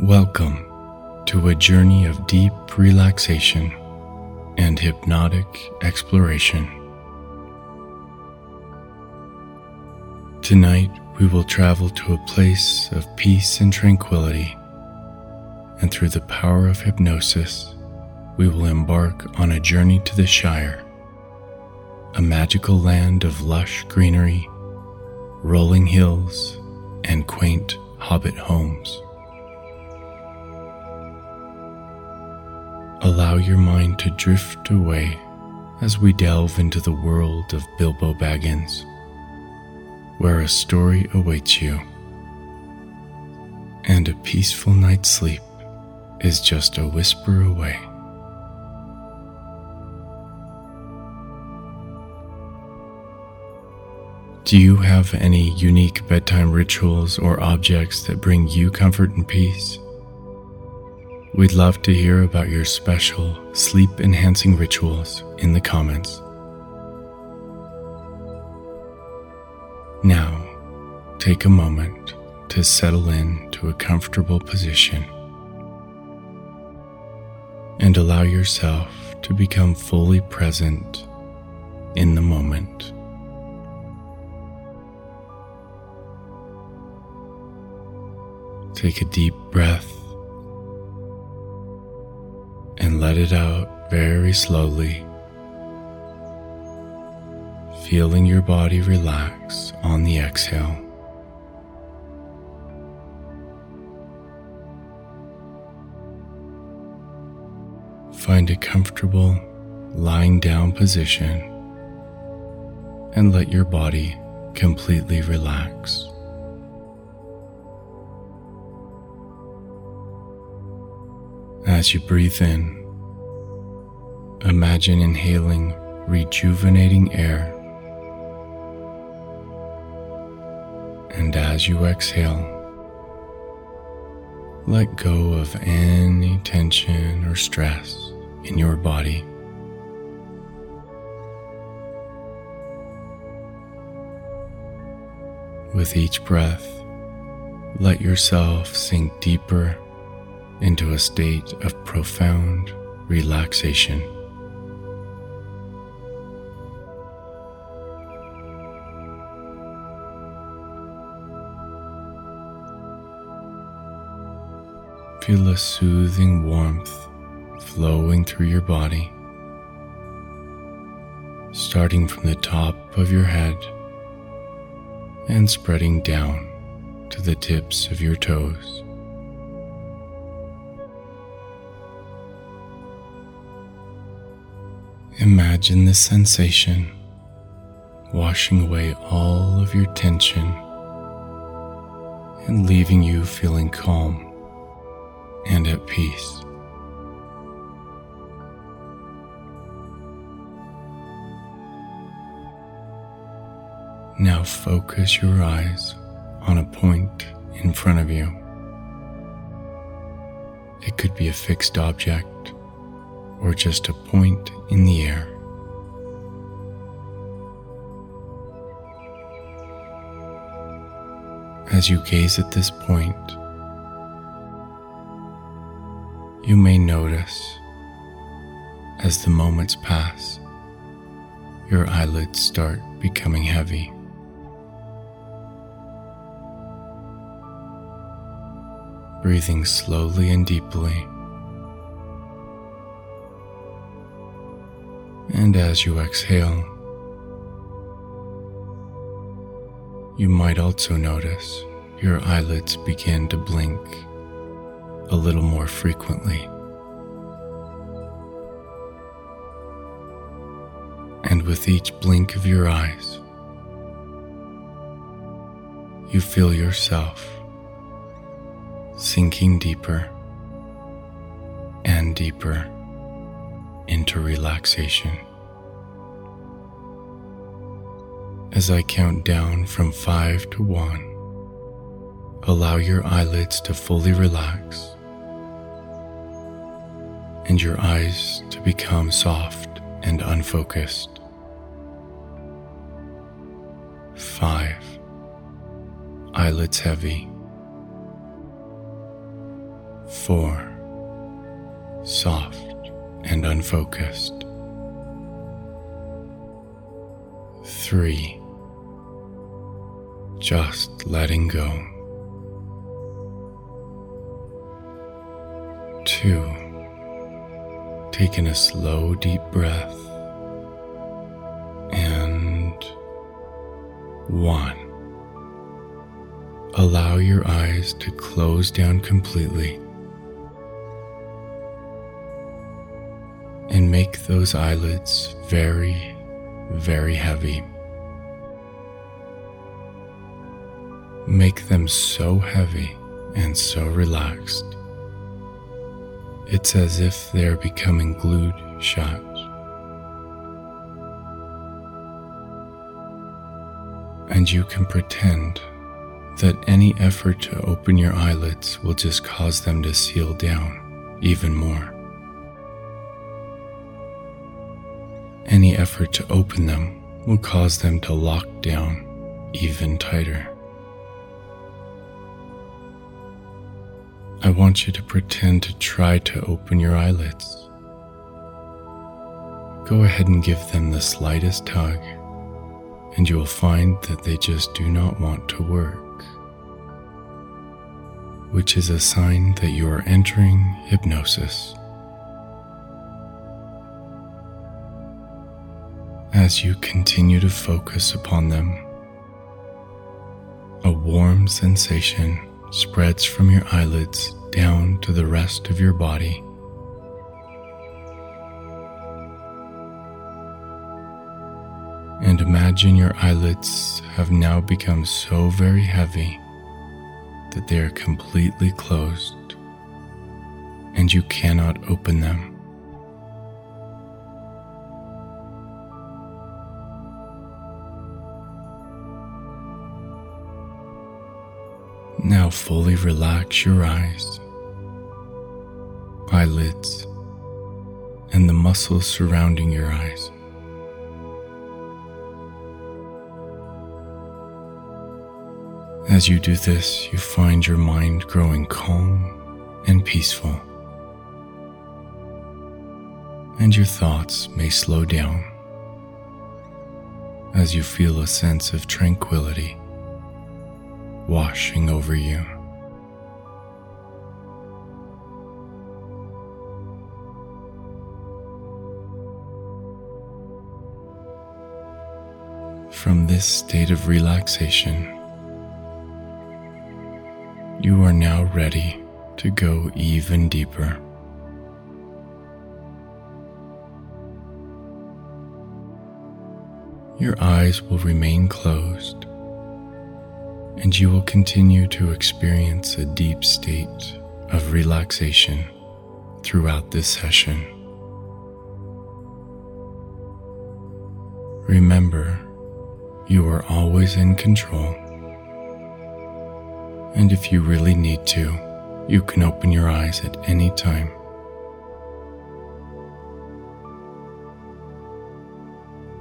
Welcome to a journey of deep relaxation and hypnotic exploration. Tonight, we will travel to a place of peace and tranquility, and through the power of hypnosis, we will embark on a journey to the Shire, a magical land of lush greenery, rolling hills, and quaint hobbit homes. Allow your mind to drift away as we delve into the world of Bilbo Baggins, where a story awaits you, and a peaceful night's sleep is just a whisper away. Do you have any unique bedtime rituals or objects that bring you comfort and peace? We'd love to hear about your special sleep enhancing rituals in the comments. Now, take a moment to settle in to a comfortable position and allow yourself to become fully present in the moment. Take a deep breath and let it out very slowly, feeling your body relax on the exhale. Find a comfortable lying down position and let your body completely relax. As you breathe in, imagine inhaling rejuvenating air. And as you exhale, let go of any tension or stress in your body. With each breath, let yourself sink deeper into a state of profound relaxation. Feel a soothing warmth flowing through your body, starting from the top of your head and spreading down to the tips of your toes. Imagine this sensation washing away all of your tension and leaving you feeling calm and at peace. Now focus your eyes on a point in front of you. It could be a fixed object or just a point in the air. As you gaze at this point, you may notice as the moments pass, your eyelids start becoming heavy. Breathing slowly and deeply And as you exhale, you might also notice your eyelids begin to blink a little more frequently. And with each blink of your eyes, you feel yourself sinking deeper and deeper into relaxation. As I count down from five to one, allow your eyelids to fully relax and your eyes to become soft and unfocused. Five, eyelids heavy. four, soft and unfocused. Three, just letting go. Two, taking a slow, deep breath. And one. Allow your eyes to close down completely and make those eyelids very, very heavy. Make them so heavy and so relaxed. It's as if they're becoming glued shut. And you can pretend that any effort to open your eyelids will just cause them to seal down even more. Any effort to open them will cause them to lock down even tighter. I want you to pretend to try to open your eyelids. Go ahead and give them the slightest tug, and you will find that they just do not want to work which is a sign that you are entering hypnosis. As you continue to focus upon them, a warm sensation spreads from your eyelids down to the rest of your body. And imagine your eyelids have now become so very heavy that they are completely closed and you cannot open them. Now fully relax your eyes, eyelids, and the muscles surrounding your eyes. As you do this, you find your mind growing calm and peaceful, and your thoughts may slow down as you feel a sense of tranquility washing over you. From this state of relaxation, you are now ready to go even deeper. Your eyes will remain closed, and you will continue to experience a deep state of relaxation throughout this session. Remember, you are always in control and if you really need to, you can open your eyes at any time.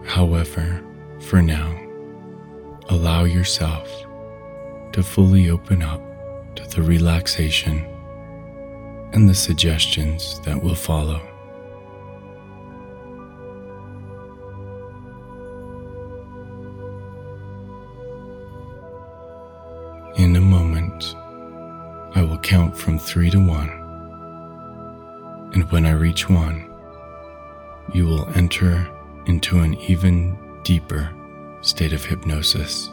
However, for now, allow yourself to fully open up to the relaxation and the suggestions that will follow. In a moment, I will count from three to one. And when I reach one, you will enter into an even deeper state of hypnosis.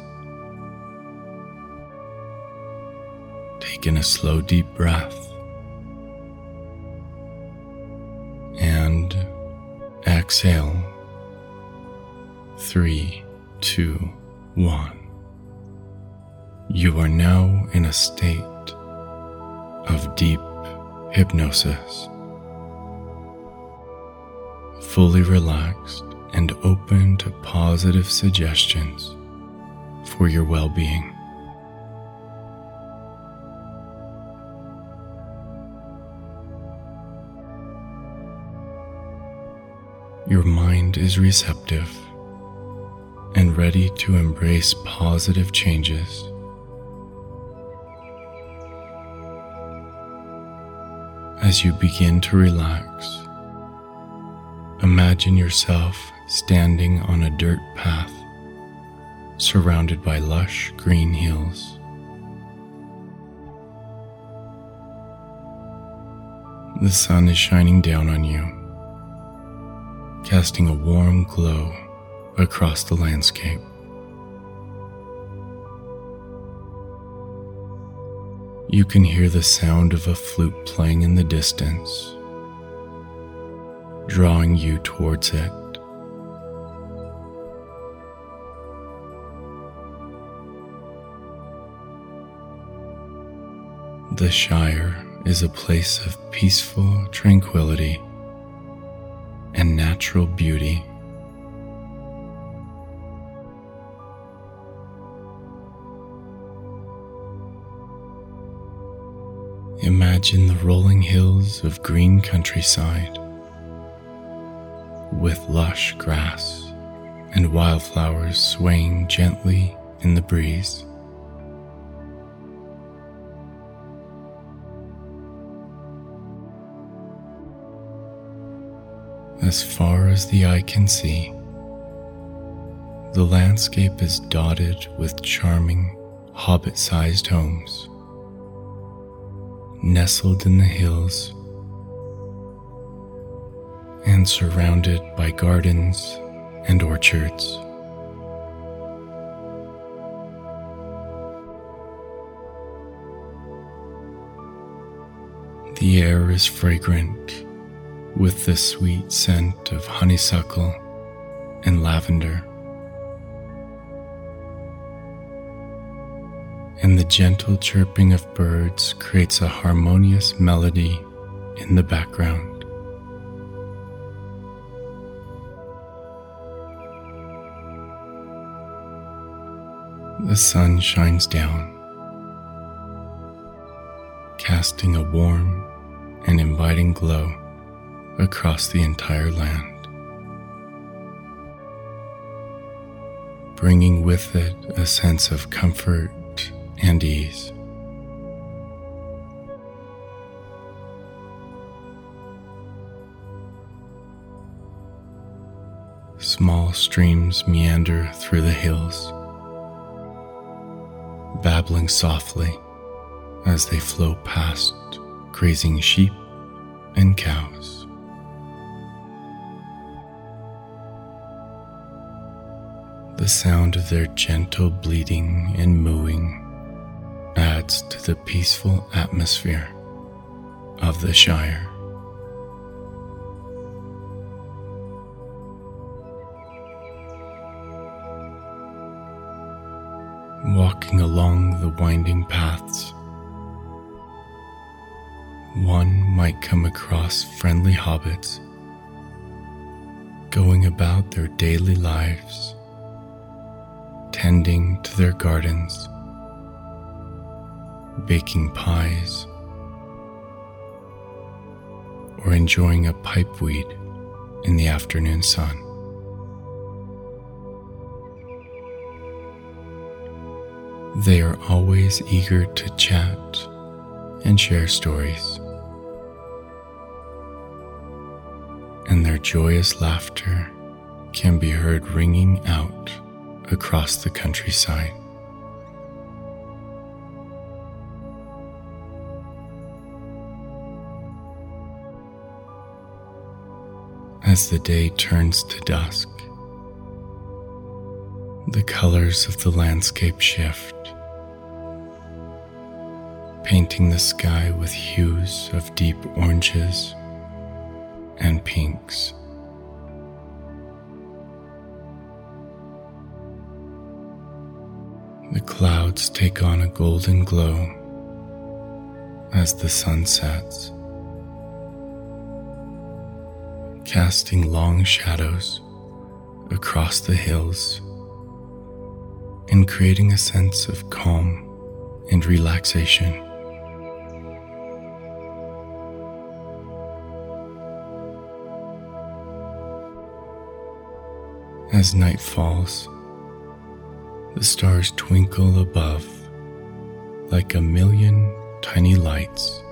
Take in a slow, deep breath and exhale. Three, two, one. You are now in a state of deep hypnosis, fully relaxed and open to positive suggestions for your well being. Your mind is receptive and ready to embrace positive changes As you begin to relax, imagine yourself standing on a dirt path surrounded by lush green hills. The sun is shining down on you, casting a warm glow across the landscape. You can hear the sound of a flute playing in the distance, drawing you towards it. The Shire is a place of peaceful tranquility and natural beauty. Imagine the rolling hills of green countryside with lush grass and wildflowers swaying gently in the breeze. As far as the eye can see, the landscape is dotted with charming, hobbit sized homes. Nestled in the hills and surrounded by gardens and orchards. The air is fragrant with the sweet scent of honeysuckle and lavender. And the gentle chirping of birds creates a harmonious melody in the background. The sun shines down, casting a warm and inviting glow across the entire land, bringing with it a sense of comfort and ease. Small streams meander through the hills, babbling softly as they flow past grazing sheep and cows. The sound of their gentle bleating and mooing adds to the peaceful atmosphere of the Shire. Walking along the winding paths, one might come across friendly hobbits going about their daily lives tending to their gardens, baking pies, or enjoying a pipeweed in the afternoon sun. They are always eager to chat and share stories. And their joyous laughter can be heard ringing out across the countryside. As the day turns to dusk, the colors of the landscape shift, painting the sky with hues of deep oranges and pinks. The clouds take on a golden glow as the sun sets, casting long shadows across the hills and creating a sense of calm and relaxation. As night falls, the stars twinkle above like a million tiny lights,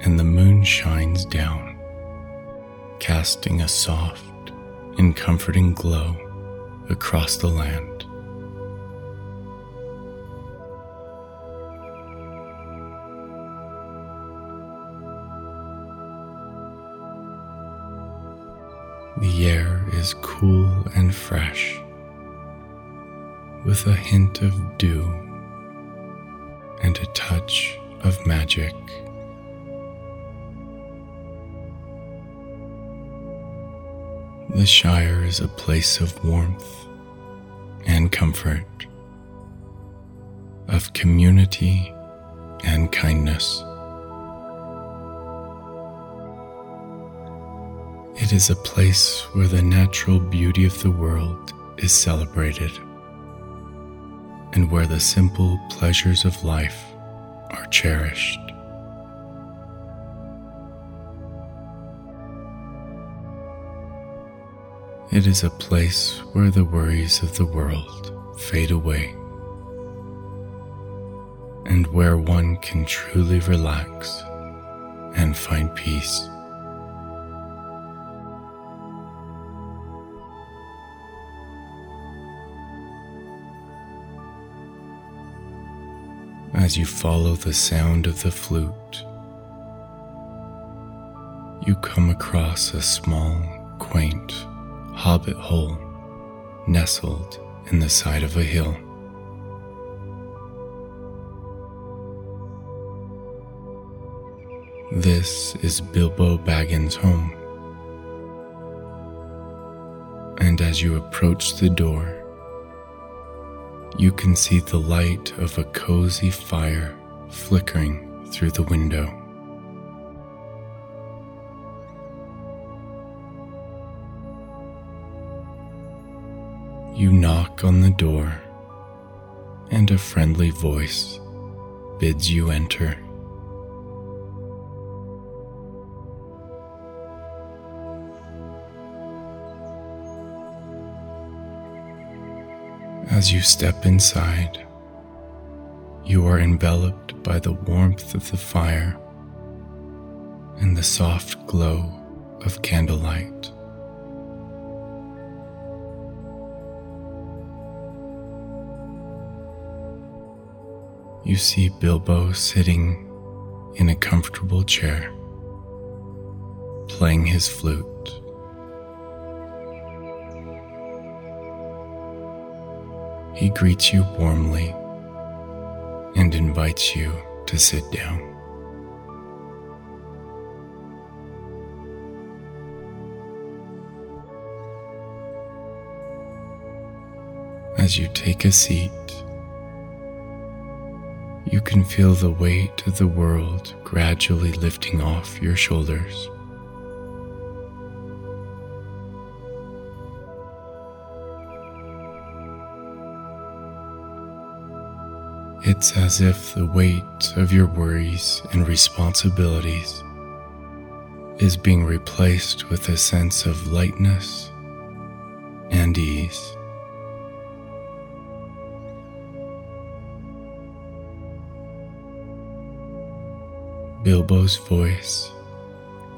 and the moon shines down, casting a soft and comforting glow across the land. The air is cool and fresh, with a hint of dew and a touch of magic. The Shire is a place of warmth and comfort, of community and kindness. Is a place where the natural beauty of the world is celebrated and where the simple pleasures of life are cherished. It is a place where the worries of the world fade away and where one can truly relax and find peace. As you follow the sound of the flute, you come across a small, quaint hobbit hole nestled in the side of a hill. This is Bilbo Baggins' home. And as you approach the door, you can see the light of a cozy fire flickering through the window. You knock on the door, and a friendly voice bids you enter. As you step inside, you are enveloped by the warmth of the fire and the soft glow of candlelight. You see Bilbo sitting in a comfortable chair, playing his flute. He greets you warmly and invites you to sit down. As you take a seat, you can feel the weight of the world gradually lifting off your shoulders. It's as if the weight of your worries and responsibilities is being replaced with a sense of lightness and ease. Bilbo's voice,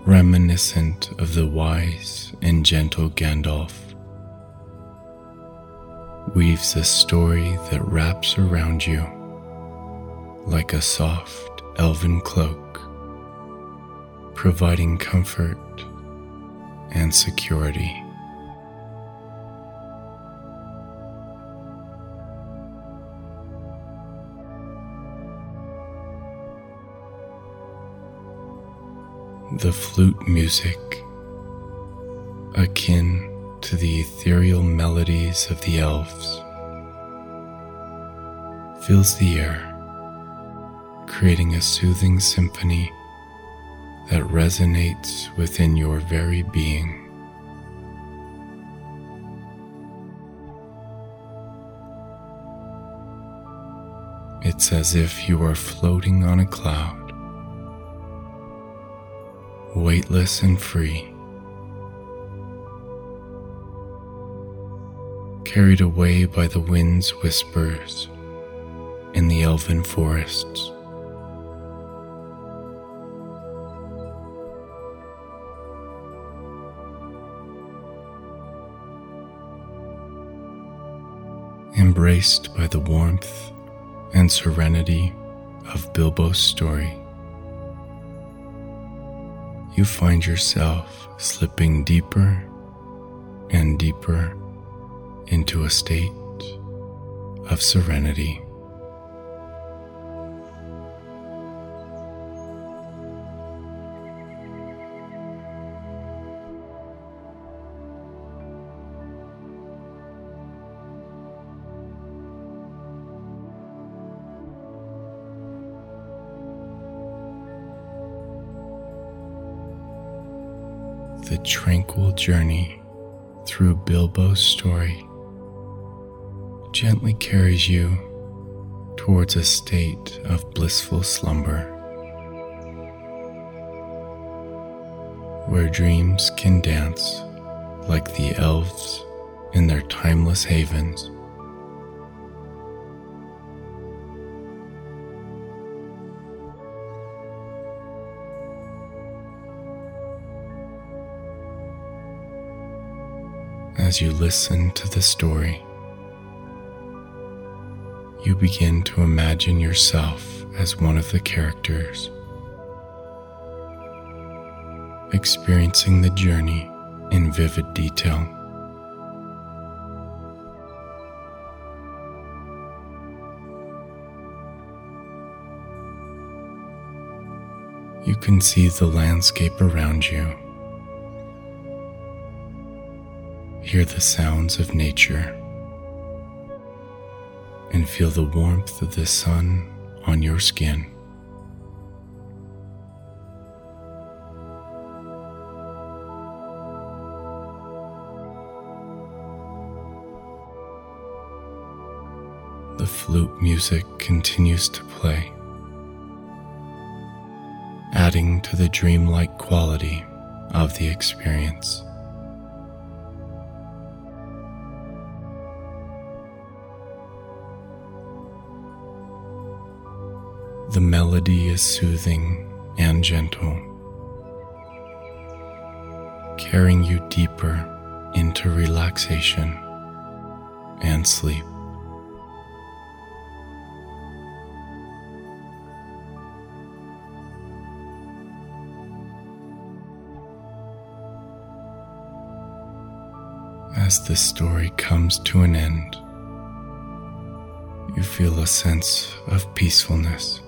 reminiscent of the wise and gentle Gandalf, weaves a story that wraps around you like a soft elven cloak, providing comfort and security. The flute music, akin to the ethereal melodies of the elves, fills the air creating a soothing symphony that resonates within your very being. It's as if you are floating on a cloud, weightless and free, carried away by the wind's whispers in the elven forests. Embraced by the warmth and serenity of Bilbo's story, you find yourself slipping deeper and deeper into a state of serenity. Tranquil journey through Bilbo's story gently carries you towards a state of blissful slumber where dreams can dance like the elves in their timeless havens. As you listen to the story, you begin to imagine yourself as one of the characters, experiencing the journey in vivid detail. You can see the landscape around you hear the sounds of nature, and feel the warmth of the sun on your skin. The flute music continues to play, adding to the dreamlike quality of the experience. The melody is soothing and gentle, carrying you deeper into relaxation and sleep. As the story comes to an end, you feel a sense of peacefulness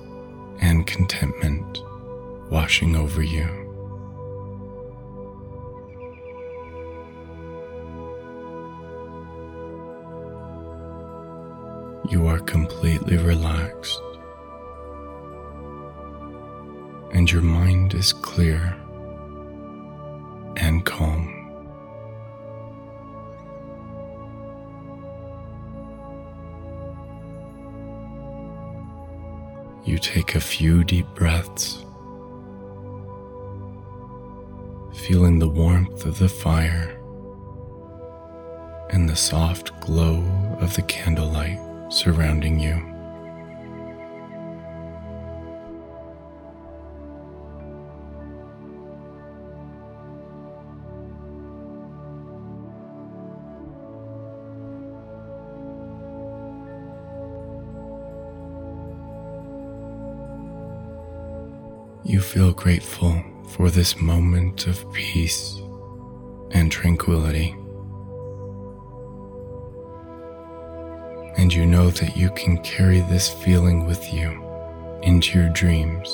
and contentment washing over you. You are completely relaxed, and your mind is clear you take a few deep breaths, feeling the warmth of the fire and the soft glow of the candlelight surrounding you. Feel grateful for this moment of peace and tranquility. And you know that you can carry this feeling with you into your dreams.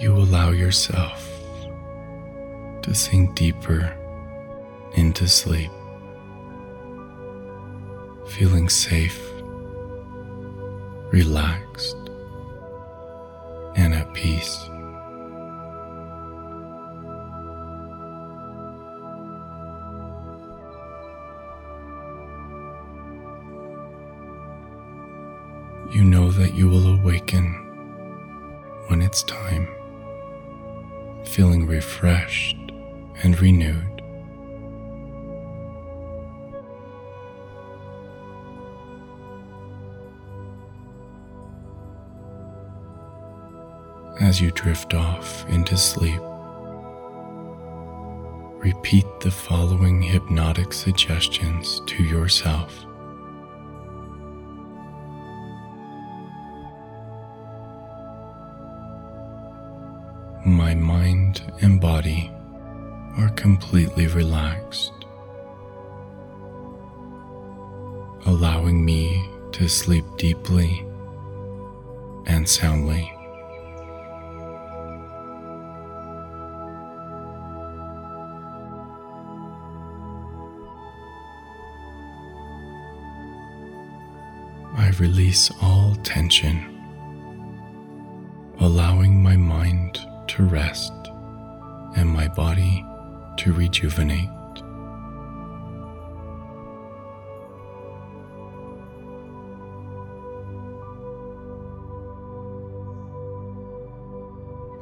You allow yourself to sink deeper into sleep, feeling safe, relaxed, and at peace. You know that you will awaken when it's time, feeling refreshed and renewed. As you drift off into sleep, repeat the following hypnotic suggestions to yourself. My mind and body are completely relaxed, allowing me to sleep deeply and soundly. I release all tension, allowing my mind to rest and my body to rejuvenate.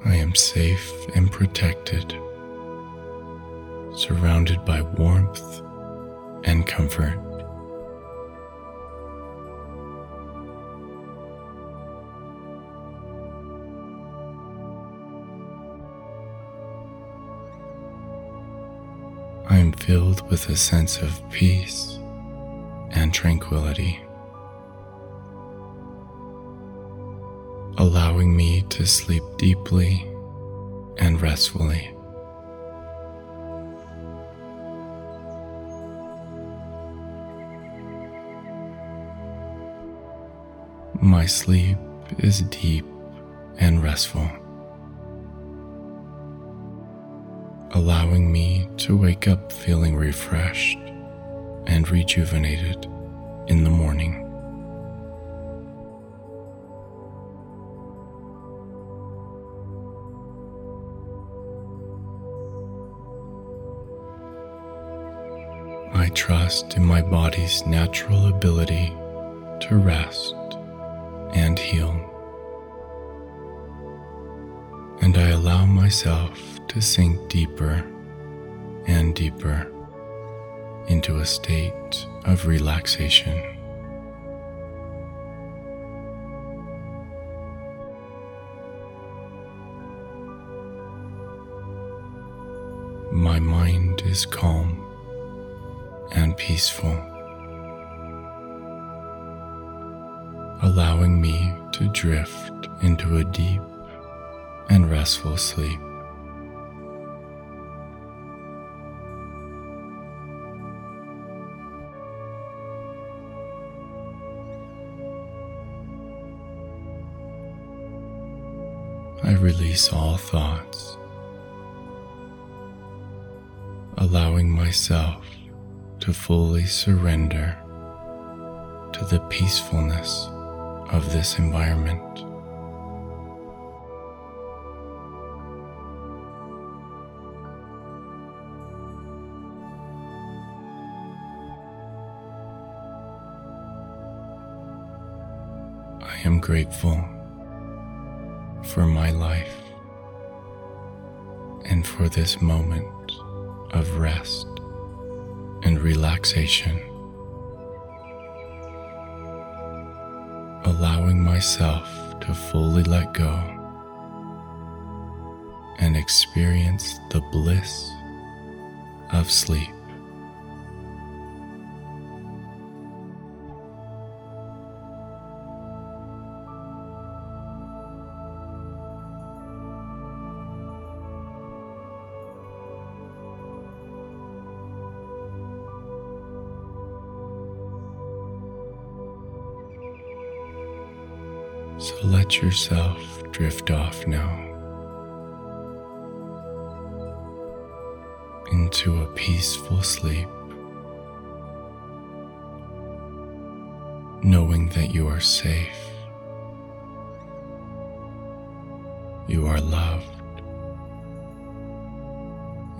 I am safe and protected, surrounded by warmth and comfort. Filled with a sense of peace and tranquility, allowing me to sleep deeply and restfully. My sleep is deep and restful. allowing me to wake up feeling refreshed and rejuvenated in the morning. I trust in my body's natural ability to rest and heal. And I allow myself to sink deeper and deeper into a state of relaxation. My mind is calm and peaceful, allowing me to drift into a deep and restful sleep. I release all thoughts, allowing myself to fully surrender to the peacefulness of this environment. I am grateful for my life and for this moment of rest and relaxation. Allowing myself to fully let go and experience the bliss of sleep. Let yourself drift off now into a peaceful sleep, knowing that you are safe, you are loved,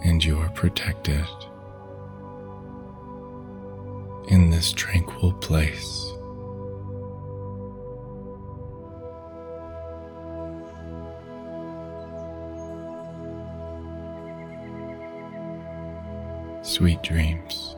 and you are protected in this tranquil place. Sweet dreams.